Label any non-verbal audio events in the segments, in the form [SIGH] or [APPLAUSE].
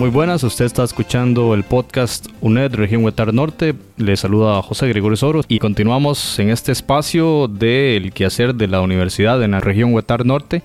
Muy buenas, usted está escuchando el podcast UNED Región Huetar Norte. Le saluda José Gregorio Soros y continuamos en este espacio del quehacer de la universidad en la región Huetar Norte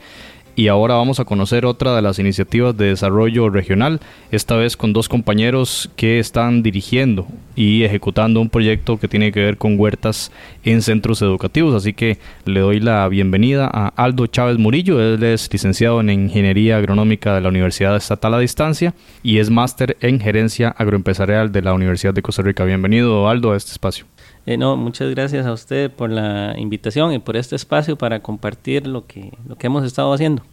y ahora vamos a conocer otra de las iniciativas de desarrollo regional, esta vez con dos compañeros que están dirigiendo y ejecutando un proyecto que tiene que ver con huertas en centros educativos. Así que le doy la bienvenida a Aldo Chávez Murillo, él es licenciado en Ingeniería Agronómica de la Universidad Estatal a Distancia y es máster en Gerencia Agroempresarial de la Universidad de Costa Rica. Bienvenido Aldo a este espacio. Eh, no, muchas gracias a usted por la invitación y por este espacio para compartir lo que, lo que hemos estado haciendo.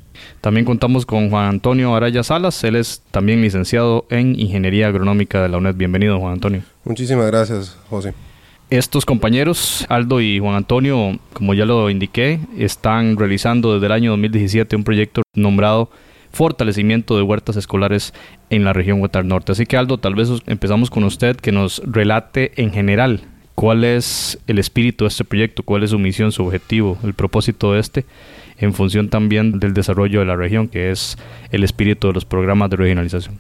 También contamos con Juan Antonio Araya Salas, él es también licenciado en Ingeniería Agronómica de la UNED. Bienvenido, Juan Antonio. Muchísimas gracias, José. Estos compañeros, Aldo y Juan Antonio, como ya lo indiqué, están realizando desde el año 2017 un proyecto nombrado Fortalecimiento de Huertas Escolares en la región Huetar Norte. Así que Aldo, tal vez empezamos con usted que nos relate en general cuál es el espíritu de este proyecto, cuál es su misión, su objetivo, el propósito de este, en función también del desarrollo de la región, que es el espíritu de los programas de regionalización.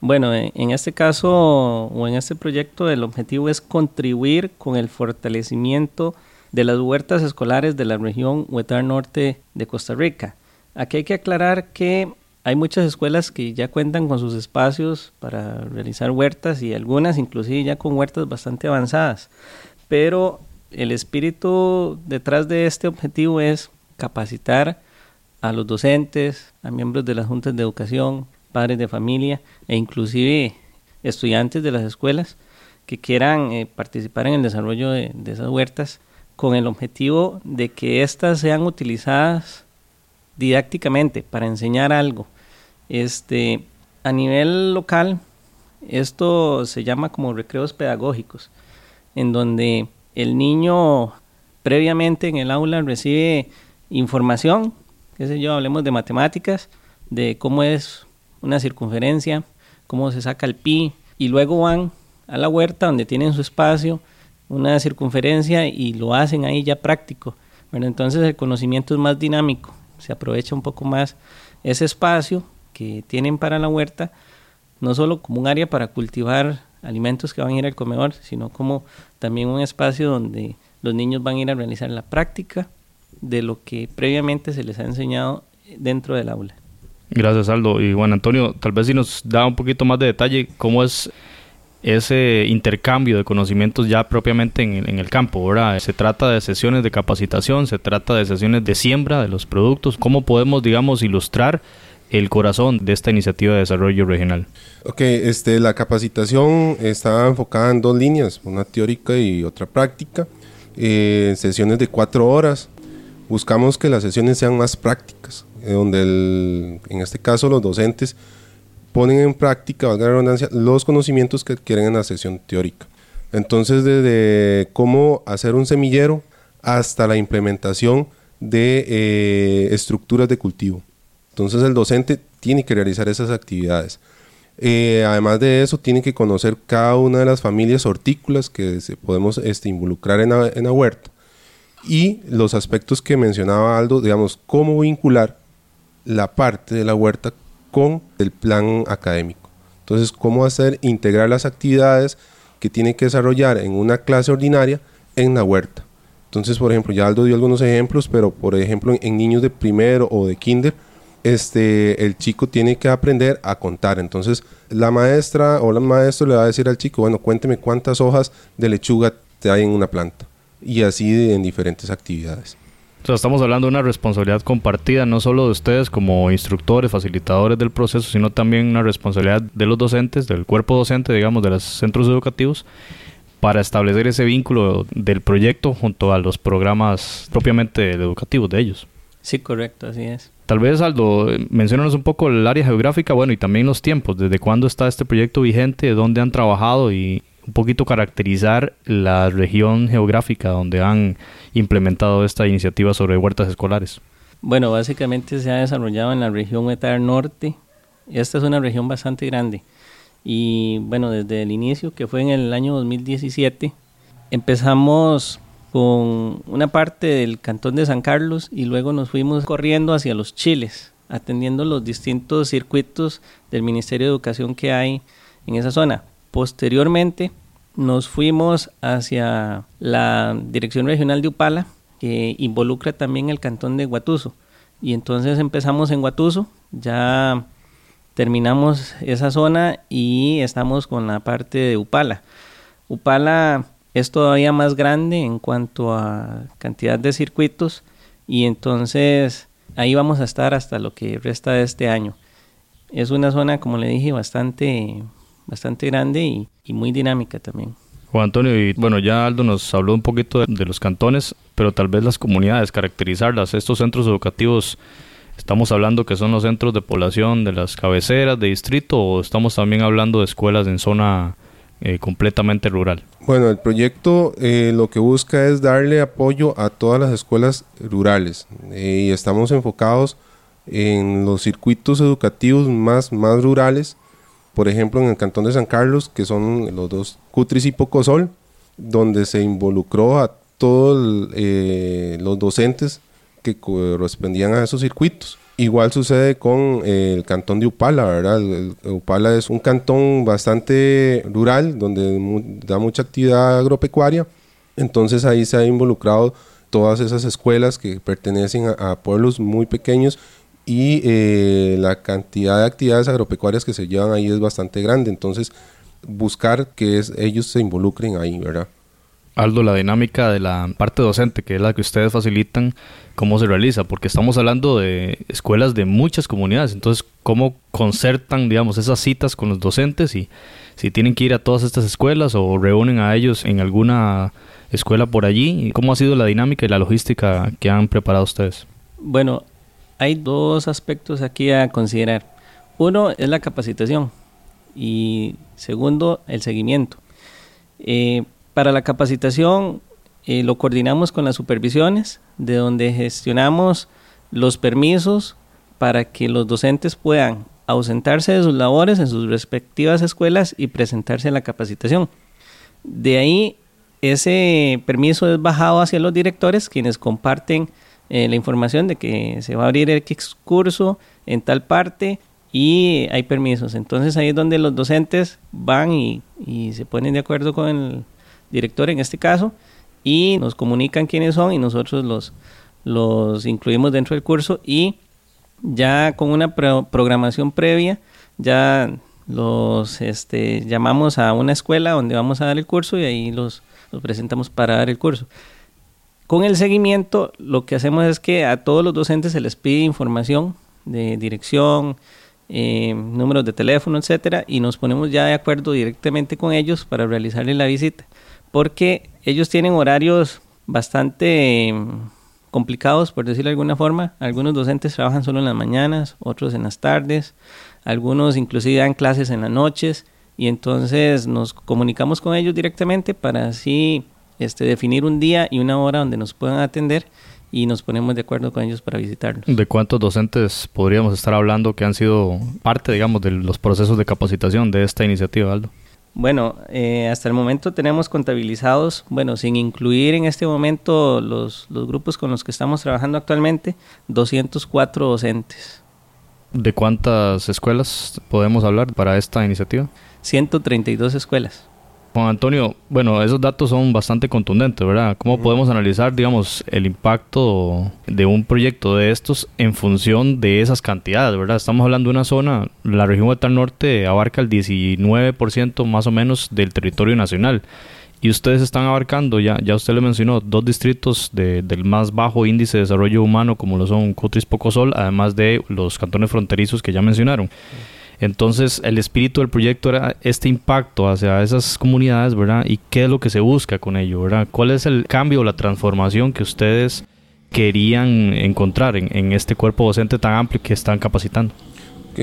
Bueno, en este caso o en este proyecto el objetivo es contribuir con el fortalecimiento de las huertas escolares de la región Huetar Norte de Costa Rica. Aquí hay que aclarar que hay muchas escuelas que ya cuentan con sus espacios para realizar huertas y algunas inclusive ya con huertas bastante avanzadas. Pero el espíritu detrás de este objetivo es capacitar a los docentes, a miembros de las juntas de educación, padres de familia e inclusive estudiantes de las escuelas que quieran eh, participar en el desarrollo de, de esas huertas con el objetivo de que éstas sean utilizadas didácticamente para enseñar algo este, a nivel local, esto se llama como recreos pedagógicos, en donde el niño previamente en el aula recibe información, qué sé yo, hablemos de matemáticas, de cómo es una circunferencia, cómo se saca el pi, y luego van a la huerta donde tienen su espacio, una circunferencia y lo hacen ahí ya práctico. Bueno, entonces el conocimiento es más dinámico, se aprovecha un poco más ese espacio que tienen para la huerta, no solo como un área para cultivar alimentos que van a ir al comedor, sino como también un espacio donde los niños van a ir a realizar la práctica de lo que previamente se les ha enseñado dentro del aula. Gracias, Aldo. Y bueno, Antonio, tal vez si nos da un poquito más de detalle cómo es ese intercambio de conocimientos ya propiamente en, el campo, ¿verdad? Se trata de sesiones de capacitación, se trata de sesiones de siembra de los productos, cómo podemos, digamos, ilustrar el corazón de esta iniciativa de desarrollo regional? Ok, este, la capacitación está enfocada en dos líneas, una teórica y otra práctica, eh, sesiones de cuatro horas. Buscamos que las sesiones sean más prácticas, eh, donde en este caso los docentes ponen en práctica, valga la redundancia, los conocimientos que adquieren en la sesión teórica. Entonces, desde cómo hacer un semillero hasta la implementación de eh, estructuras de cultivo. Entonces el docente tiene que realizar esas actividades. Eh, además de eso, tiene que conocer cada una de las familias hortícolas que podemos este, involucrar en la, en la huerta y los aspectos que mencionaba Aldo, digamos, cómo vincular la parte de la huerta con el plan académico. Entonces, cómo hacer integrar las actividades que tiene que desarrollar en una clase ordinaria en la huerta. Entonces, por ejemplo, ya Aldo dio algunos ejemplos, pero por ejemplo, en niños de primero o de kinder, este, el chico tiene que aprender a contar. Entonces, la maestra o el maestro le va a decir al chico, bueno, cuénteme cuántas hojas de lechuga te hay en una planta. Y así en diferentes actividades. estamos hablando de una responsabilidad compartida, no solo de ustedes como instructores, facilitadores del proceso, sino también una responsabilidad de los docentes, del cuerpo docente, digamos, de los centros educativos, para establecer ese vínculo del proyecto junto a los programas propiamente educativos de ellos. Sí, correcto, así es. Tal vez, Aldo, mencionanos un poco el área geográfica, bueno, y también los tiempos, desde cuándo está este proyecto vigente, dónde han trabajado y un poquito caracterizar la región geográfica donde han implementado esta iniciativa sobre huertas escolares. Bueno, básicamente se ha desarrollado en la región Etar Norte. Esta es una región bastante grande. Y bueno, desde el inicio, que fue en el año 2017, empezamos con una parte del cantón de San Carlos y luego nos fuimos corriendo hacia los Chiles. atendiendo los distintos circuitos del Ministerio de Educación que hay en esa zona. Posteriormente nos fuimos hacia la Dirección Regional de Upala, que involucra también el cantón de Guatuso. Y entonces empezamos en Guatuso, ya terminamos esa zona y estamos con la parte de Upala. Upala es todavía más grande en cuanto a cantidad de circuitos y entonces ahí vamos a estar hasta lo que resta de este año. Es una zona, como le dije, bastante, bastante grande y, muy dinámica también. Juan Antonio, y bueno, ya Aldo nos habló un poquito de, los cantones, pero tal vez las comunidades, caracterizarlas, estos centros educativos, estamos hablando que son los centros de población de las cabeceras de distrito o estamos también hablando de escuelas en zona eh, completamente rural. Bueno, el proyecto eh, lo que busca es darle apoyo a todas las escuelas rurales eh, y estamos enfocados en los circuitos educativos más, más rurales, por ejemplo en el cantón de San Carlos, que son los dos Cutris y Pocosol, donde se involucró a todos los docentes que correspondían a esos circuitos. Igual sucede con eh, el cantón de Upala, ¿verdad? Upala es un cantón bastante rural, donde da mucha actividad agropecuaria. Entonces ahí se ha involucrado todas esas escuelas que pertenecen a, pueblos muy pequeños y eh, la cantidad de actividades agropecuarias que se llevan ahí es bastante grande. Entonces buscar que ellos se involucren ahí, ¿verdad? Aldo, la dinámica de la parte docente, que es la que ustedes facilitan, ¿cómo se realiza? Porque estamos hablando de escuelas de muchas comunidades, entonces, ¿cómo concertan, digamos, esas citas con los docentes y si tienen que ir a todas estas escuelas o reúnen a ellos en alguna escuela por allí? ¿Cómo ha sido la dinámica y la logística que han preparado ustedes? Bueno, hay dos aspectos aquí a considerar. Uno es la capacitación y segundo, el seguimiento. Eh, para la capacitación eh, lo coordinamos con las supervisiones, de donde gestionamos los permisos para que los docentes puedan ausentarse de sus labores en sus respectivas escuelas y presentarse a la capacitación. De ahí ese permiso es bajado hacia los directores, quienes comparten eh, la información de que se va a abrir el curso en tal parte y hay permisos. Entonces ahí es donde los docentes van y, y se ponen de acuerdo con el, director en este caso, y nos comunican quiénes son y nosotros los, los incluimos dentro del curso y ya con una programación previa, ya los este, llamamos a una escuela donde vamos a dar el curso y ahí los, los presentamos para dar el curso. Con el seguimiento, lo que hacemos es que a todos los docentes se les pide información de dirección, eh, números de teléfono, etcétera, y nos ponemos ya de acuerdo directamente con ellos para realizarles la visita porque ellos tienen horarios bastante mm, complicados, por decirlo de alguna forma. Algunos docentes trabajan solo en las mañanas, otros en las tardes, algunos inclusive dan clases en las noches y entonces nos comunicamos con ellos directamente para así este, definir un día y una hora donde nos puedan atender y nos ponemos de acuerdo con ellos para visitarlos. ¿De cuántos docentes podríamos estar hablando que han sido parte, digamos, de los procesos de capacitación de esta iniciativa, Aldo? Bueno, eh, hasta el momento tenemos contabilizados, bueno, sin incluir en este momento los, los grupos con los que estamos trabajando actualmente, 204 docentes. ¿De cuántas escuelas podemos hablar para esta iniciativa? 132 escuelas. Juan Antonio, bueno, esos datos son bastante contundentes, ¿verdad? ¿Cómo podemos analizar, digamos, el impacto de un proyecto de estos en función de esas cantidades, ¿verdad? Estamos hablando de una zona, la región del Norte abarca el 19% más o menos del territorio nacional. Y ustedes están abarcando, ya, ya usted le mencionó, dos distritos de, del más bajo índice de desarrollo humano, como lo son Cutris Pocosol, además de los cantones fronterizos que ya mencionaron. Entonces, el espíritu del proyecto era este impacto hacia esas comunidades, ¿verdad? Y qué es lo que se busca con ello, ¿verdad? ¿Cuál es el cambio o la transformación que ustedes querían encontrar en, este cuerpo docente tan amplio que están capacitando?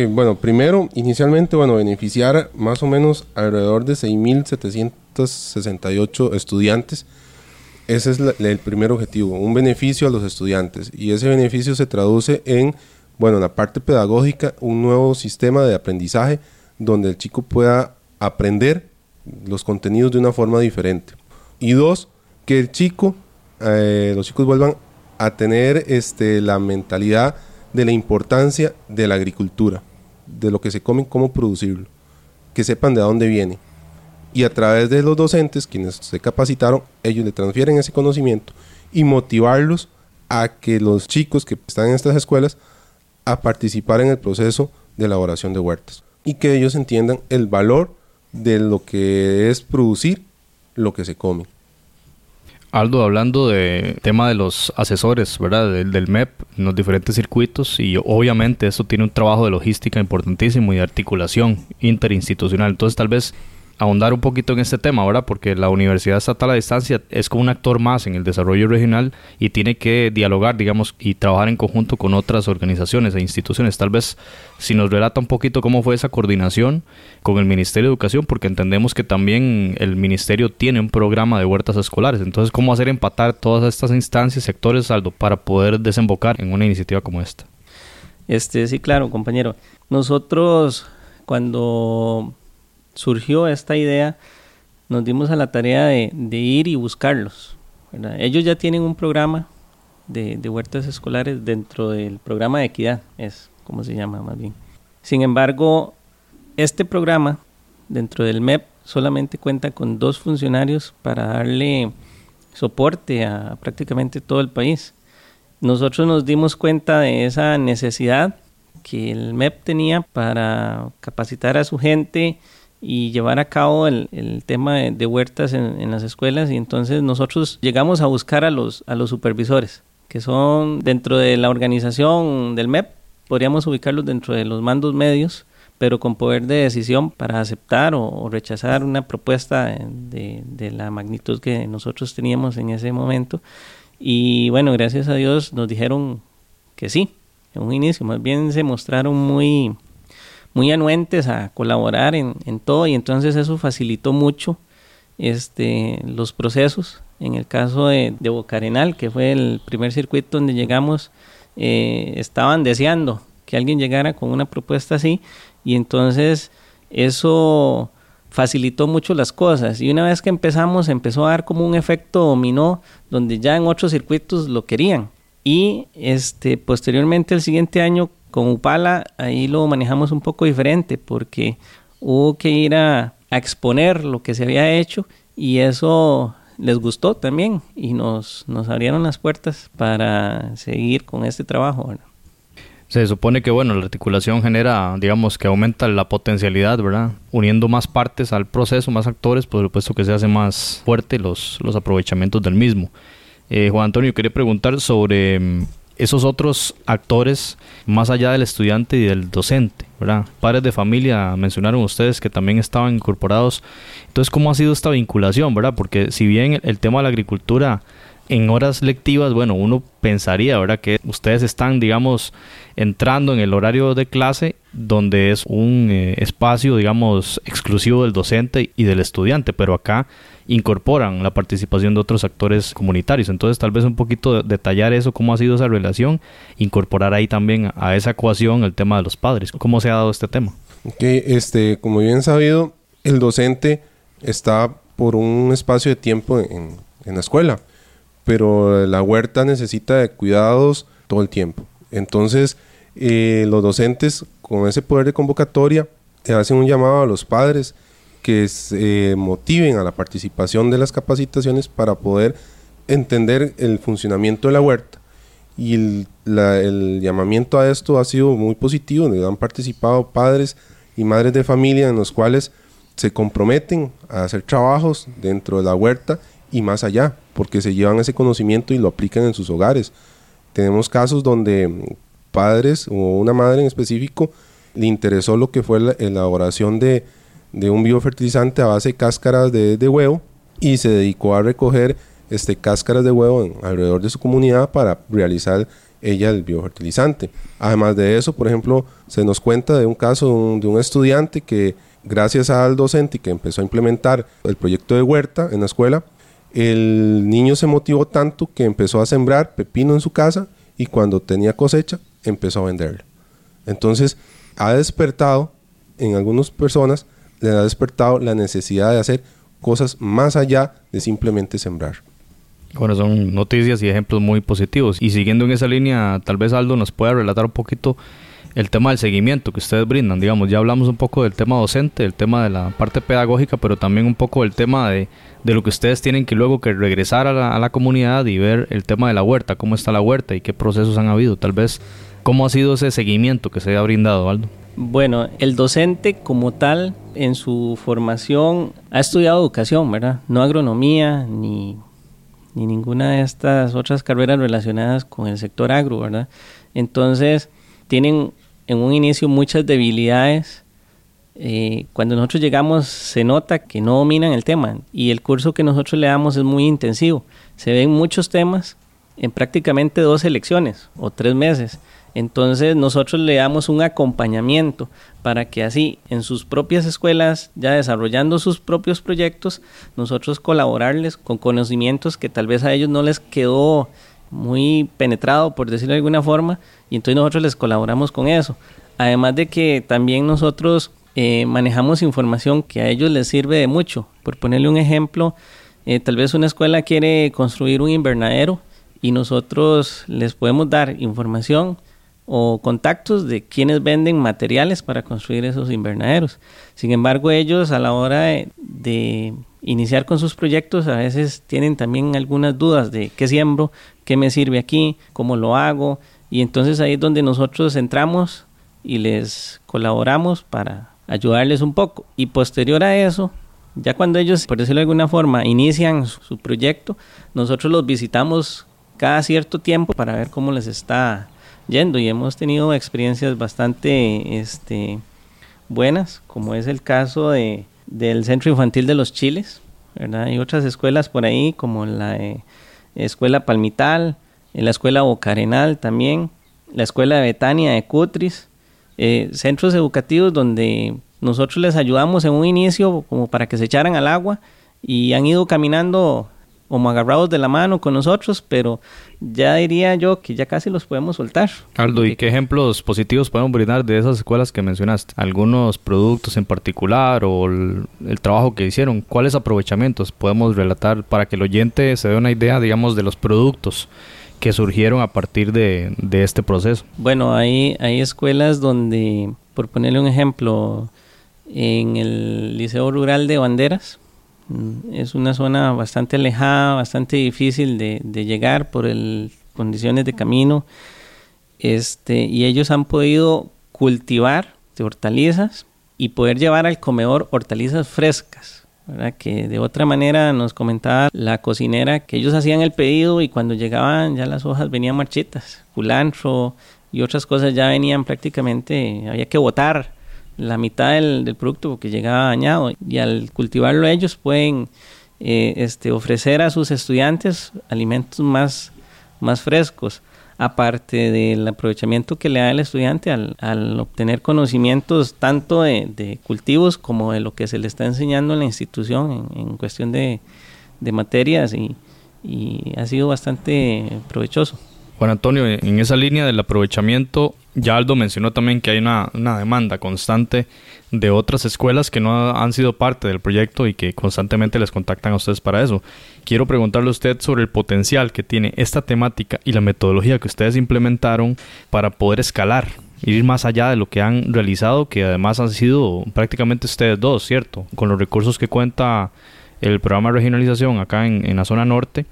bueno, primero, inicialmente, bueno, beneficiar más o menos alrededor de 6.768 estudiantes. Ese es el primer objetivo, un beneficio a los estudiantes. Y ese beneficio se traduce en bueno, la parte pedagógica, un nuevo sistema de aprendizaje donde el chico pueda aprender los contenidos de una forma diferente. Y dos, que el chico, eh, los chicos vuelvan a tener este, la mentalidad de la importancia de la agricultura, de lo que se come, cómo producirlo, que sepan de dónde viene. Y a través de los docentes, quienes se capacitaron, ellos le transfieren ese conocimiento y motivarlos a que los chicos que están en estas escuelas a participar en el proceso de elaboración de huertas y que ellos entiendan el valor de lo que es producir lo que se come. Aldo, hablando de tema de los asesores, ¿verdad? Del, del, MEP en los diferentes circuitos y obviamente eso tiene un trabajo de logística importantísimo y de articulación interinstitucional. Entonces tal vez ahondar un poquito en este tema, ¿verdad? Porque la Universidad Estatal a Distancia es como un actor más en el desarrollo regional y tiene que dialogar, digamos, y trabajar en conjunto con otras organizaciones e instituciones. Tal vez si nos relata un poquito cómo fue esa coordinación con el Ministerio de Educación, porque entendemos que también el Ministerio tiene un programa de huertas escolares. Entonces, ¿cómo hacer empatar todas estas instancias, sectores, Aldo, para poder desembocar en una iniciativa como esta? Este, sí, claro, compañero. Nosotros, cuando surgió esta idea, nos dimos a la tarea de, ir y buscarlos. Ellos ya tienen un programa de, huertas escolares dentro del programa de equidad, es como se llama más bien. Sin embargo, este programa dentro del MEP solamente cuenta con dos funcionarios para darle soporte a prácticamente todo el país. Nosotros nos dimos cuenta de esa necesidad que el MEP tenía para capacitar a su gente y llevar a cabo el, el tema de, huertas en, en, las escuelas. Y entonces nosotros llegamos a buscar a los, a los supervisores que son dentro de la organización del MEP, podríamos ubicarlos dentro de los mandos medios, pero con poder de decisión para aceptar o, o rechazar una propuesta de, de, la magnitud que nosotros teníamos en ese momento. Y bueno, gracias a Dios nos dijeron que sí, en un inicio, más bien se mostraron muy muy anuentes a colaborar en, en todo y entonces eso facilitó mucho este, los procesos. En el caso de, de Bocarenal, que fue el primer circuito donde llegamos, eh, estaban deseando que alguien llegara con una propuesta así y entonces eso facilitó mucho las cosas y una vez que empezamos empezó a dar como un efecto dominó donde ya en otros circuitos lo querían y este posteriormente el siguiente año con Upala ahí lo manejamos un poco diferente porque hubo que ir a, exponer lo que se había hecho y eso les gustó también y nos, nos abrieron las puertas para seguir con este trabajo. Se supone que bueno, la articulación genera, digamos, que aumenta la potencialidad, ¿verdad? Uniendo más partes al proceso, más actores, por supuesto que se hace más fuerte los, los aprovechamientos del mismo. Eh, Juan Antonio, quería preguntar sobre mm, esos otros actores más allá del estudiante y del docente, ¿verdad? Padres de familia, mencionaron ustedes que también estaban incorporados. Entonces, ¿cómo ha sido esta vinculación, verdad? Porque si bien el tema de la agricultura en horas lectivas, bueno, uno pensaría, ¿verdad? Que ustedes están, digamos, entrando en el horario de clase donde es un eh, espacio, digamos, exclusivo del docente y del estudiante, pero acá incorporan la participación de otros actores comunitarios. Entonces, tal vez un poquito detallar eso, cómo ha sido esa relación, incorporar ahí también a esa ecuación el tema de los padres. ¿Cómo se ha dado este tema? Que este, como bien sabido, el docente está por un espacio de tiempo en la escuela, pero la huerta necesita de cuidados todo el tiempo. Entonces, eh, los docentes con ese poder de convocatoria hacen un llamado a los padres que se motiven a la participación de las capacitaciones para poder entender el funcionamiento de la huerta. Y el, llamamiento a esto ha sido muy positivo, han participado padres y madres de familia en los cuales se comprometen a hacer trabajos dentro de la huerta y más allá, porque se llevan ese conocimiento y lo aplican en sus hogares. Tenemos casos donde padres o una madre en específico le interesó lo que fue la elaboración de, de un biofertilizante a base de cáscaras de, de, huevo y se dedicó a recoger este, cáscaras de huevo alrededor de su comunidad para realizar ella el biofertilizante. Además de eso, por ejemplo, se nos cuenta de un caso de un estudiante que gracias al docente que empezó a implementar el proyecto de huerta en la escuela, el niño se motivó tanto que empezó a sembrar pepino en su casa y cuando tenía cosecha empezó a venderlo. Entonces, ha despertado en algunas personas le ha despertado la necesidad de hacer cosas más allá de simplemente sembrar. Bueno, son noticias y ejemplos muy positivos. Y siguiendo en esa línea, tal vez Aldo nos pueda relatar un poquito el tema del seguimiento que ustedes brindan. Digamos, ya hablamos un poco del tema docente, el tema de la parte pedagógica, pero también un poco del tema de, de lo que ustedes tienen que luego que regresar a la, a la, comunidad y ver el tema de la huerta, cómo está la huerta y qué procesos han habido. Tal vez, cómo ha sido ese seguimiento que se ha brindado, Aldo. Bueno, el docente como tal en su formación ha estudiado educación, ¿verdad? No agronomía ni, ni ninguna de estas otras carreras relacionadas con el sector agro, ¿verdad? Entonces, tienen en un inicio muchas debilidades. Eh, cuando nosotros llegamos se nota que no dominan el tema y el curso que nosotros le damos es muy intensivo. Se ven muchos temas en prácticamente dos elecciones o tres meses. Entonces nosotros le damos un acompañamiento para que así en sus propias escuelas, ya desarrollando sus propios proyectos, nosotros colaborarles con conocimientos que tal vez a ellos no les quedó muy penetrado, por decirlo de alguna forma, y entonces nosotros les colaboramos con eso. Además de que también nosotros eh, manejamos información que a ellos les sirve de mucho. Por ponerle un ejemplo, eh, tal vez una escuela quiere construir un invernadero y nosotros les podemos dar información o contactos de quienes venden materiales para construir esos invernaderos. Sin embargo, ellos a la hora de, de iniciar con sus proyectos a veces tienen también algunas dudas de qué siembro, qué me sirve aquí, cómo lo hago. Y entonces ahí es donde nosotros entramos y les colaboramos para ayudarles un poco. Y posterior a eso, ya cuando ellos, por decirlo de alguna forma, inician su, proyecto, nosotros los visitamos cada cierto tiempo para ver cómo les está yendo. Y hemos tenido experiencias bastante este, buenas, como es el caso de, del Centro Infantil de los Chiles. ¿verdad? Hay otras escuelas por ahí, como la... Escuela Palmital, la Escuela Bocarenal también, la Escuela de Betania de Cutris, eh, centros educativos donde nosotros les ayudamos en un inicio como para que se echaran al agua y han ido caminando como agarrados de la mano con nosotros, pero ya diría yo que ya casi los podemos soltar. Aldo, ¿y qué ejemplos positivos podemos brindar de esas escuelas que mencionaste? ¿Algunos productos en particular o el, el, trabajo que hicieron? ¿Cuáles aprovechamientos podemos relatar para que el oyente se dé una idea, digamos, de los productos que surgieron a partir de, de este proceso? Bueno, hay, hay escuelas donde, por ponerle un ejemplo, en el Liceo Rural de Banderas, es una zona bastante alejada, bastante difícil de, llegar por el, condiciones de camino. Este, y ellos han podido cultivar hortalizas y poder llevar al comedor hortalizas frescas. que de otra manera nos comentaba la cocinera que ellos hacían el pedido y cuando llegaban ya las hojas venían marchitas, culantro y otras cosas ya venían prácticamente, había que botar la mitad del, producto porque llegaba dañado y al cultivarlo ellos pueden eh, este, ofrecer a sus estudiantes alimentos más, más frescos aparte del aprovechamiento que le da el estudiante al, al obtener conocimientos tanto de, cultivos como de lo que se le está enseñando en la institución en, cuestión de, de materias y, y ha sido bastante provechoso. Juan Antonio, en esa línea del aprovechamiento, ya Aldo mencionó también que hay una, demanda constante de otras escuelas que no han sido parte del proyecto y que constantemente les contactan a ustedes para eso. Quiero preguntarle a usted sobre el potencial que tiene esta temática y la metodología que ustedes implementaron para poder escalar, ir más allá de lo que han realizado, que además han sido prácticamente ustedes dos, ¿cierto? Con los recursos que cuenta el programa de regionalización acá en, en la zona norte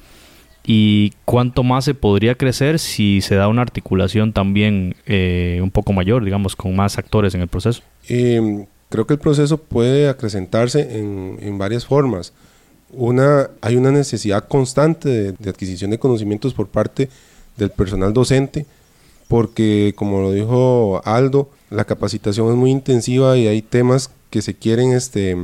y cuánto más se podría crecer si se da una articulación también eh, un poco mayor, digamos, con más actores en el proceso. Em, creo que el proceso puede acrecentarse en, en, varias formas. Una, hay una necesidad constante de, de, adquisición de conocimientos por parte del personal docente, porque como lo dijo Aldo, la capacitación es muy intensiva y hay temas que se quieren este,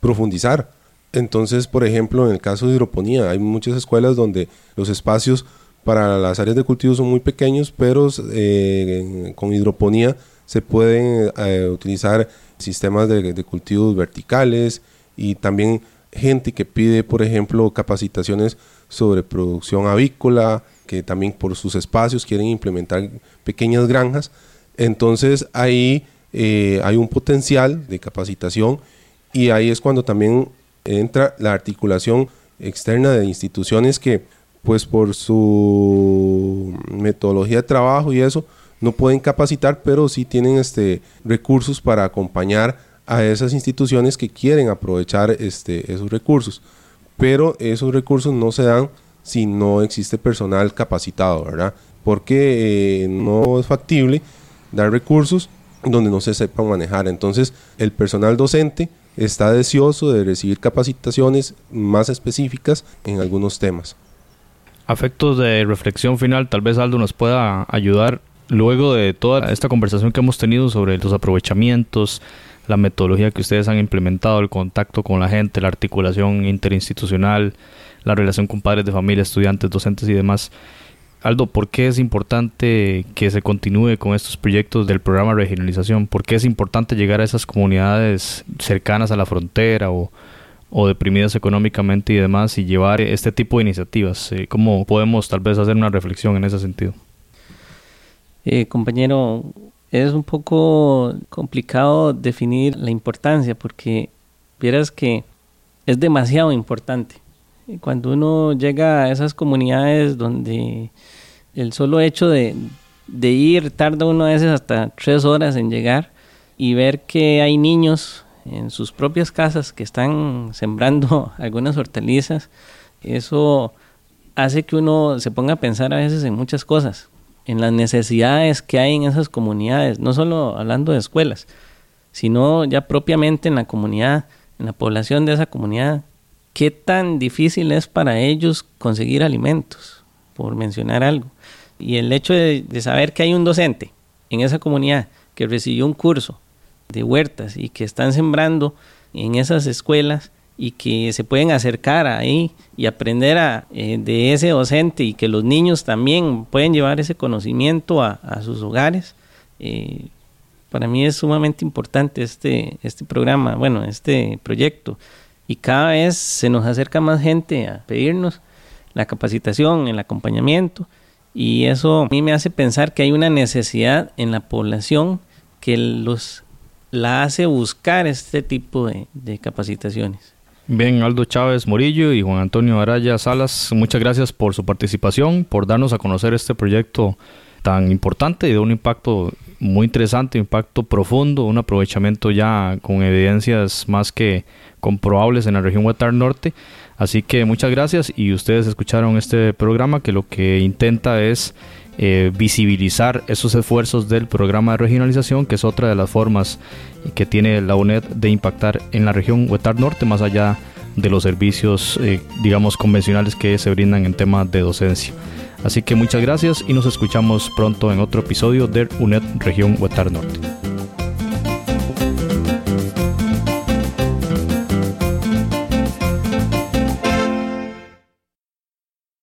profundizar entonces, por ejemplo, en el caso de hidroponía, hay muchas escuelas donde los espacios para las áreas de cultivo son muy pequeños, pero eh, con hidroponía se pueden eh, utilizar sistemas de, cultivos verticales y también gente que pide, por ejemplo, capacitaciones sobre producción avícola, que también por sus espacios quieren implementar pequeñas granjas. Entonces ahí eh, hay un potencial de capacitación y ahí es cuando también entra la articulación externa de instituciones que pues por su metodología de trabajo y eso, no pueden capacitar, pero sí tienen este, recursos para acompañar a esas instituciones que quieren aprovechar este, esos recursos. Pero esos recursos no se dan si no existe personal capacitado, ¿verdad? Porque eh, no es factible dar recursos donde no se sepa manejar. Entonces, el personal docente está deseoso de recibir capacitaciones más específicas en algunos temas. Afectos de reflexión final, tal vez Aldo nos pueda ayudar luego de toda esta conversación que hemos tenido sobre los aprovechamientos, la metodología que ustedes han implementado, el contacto con la gente, la articulación interinstitucional, la relación con padres de familia, estudiantes, docentes y demás. Aldo, ¿por qué es importante que se continúe con estos proyectos del programa de regionalización? ¿Por qué es importante llegar a esas comunidades cercanas a la frontera o, deprimidas económicamente y demás y llevar este tipo de iniciativas? Eh, ¿Cómo podemos tal vez hacer una reflexión en ese sentido? Eh, compañero, es un poco complicado definir la importancia porque vieras que es demasiado importante. Cuando uno llega a esas comunidades donde el solo hecho de, ir tarda uno a veces hasta tres horas en llegar y ver que hay niños en sus propias casas que están [LAUGHS] sembrando [LAUGHS] algunas hortalizas, eso hace que uno se ponga a pensar a veces en muchas cosas en las necesidades que hay en esas comunidades, no solo hablando de escuelas, sino ya propiamente en la comunidad, en la población de esa comunidad, qué tan difícil es para ellos conseguir alimentos, por mencionar algo. Y el hecho de, saber que hay un docente en esa comunidad que recibió un curso de huertas y que están sembrando en esas escuelas, y que se pueden acercar ahí y aprender a, eh, de ese docente y que los niños también pueden llevar ese conocimiento a, sus hogares. Eh, para mí es sumamente importante este, este programa, bueno, este proyecto. Y cada vez se nos acerca más gente a pedirnos la capacitación, el acompañamiento. Y eso a mí me hace pensar que hay una necesidad en la población que los la hace buscar este tipo de capacitaciones. Bien, Aldo Chávez Morillo y Juan Antonio Araya Salas, muchas gracias por su participación, por darnos a conocer este proyecto tan importante y de un impacto muy interesante, impacto profundo, un aprovechamiento ya con evidencias más que comprobables en la región Huetar Norte. Así que muchas gracias y ustedes escucharon este programa que lo que intenta es eh, visibilizar esos esfuerzos del programa de regionalización, que es otra de las formas que tiene la UNED de impactar en la región Huetar Norte, más allá de los servicios, eh, digamos, convencionales que se brindan en temas de docencia. Así que muchas gracias y nos escuchamos pronto en otro episodio de UNED Región Huetar Norte.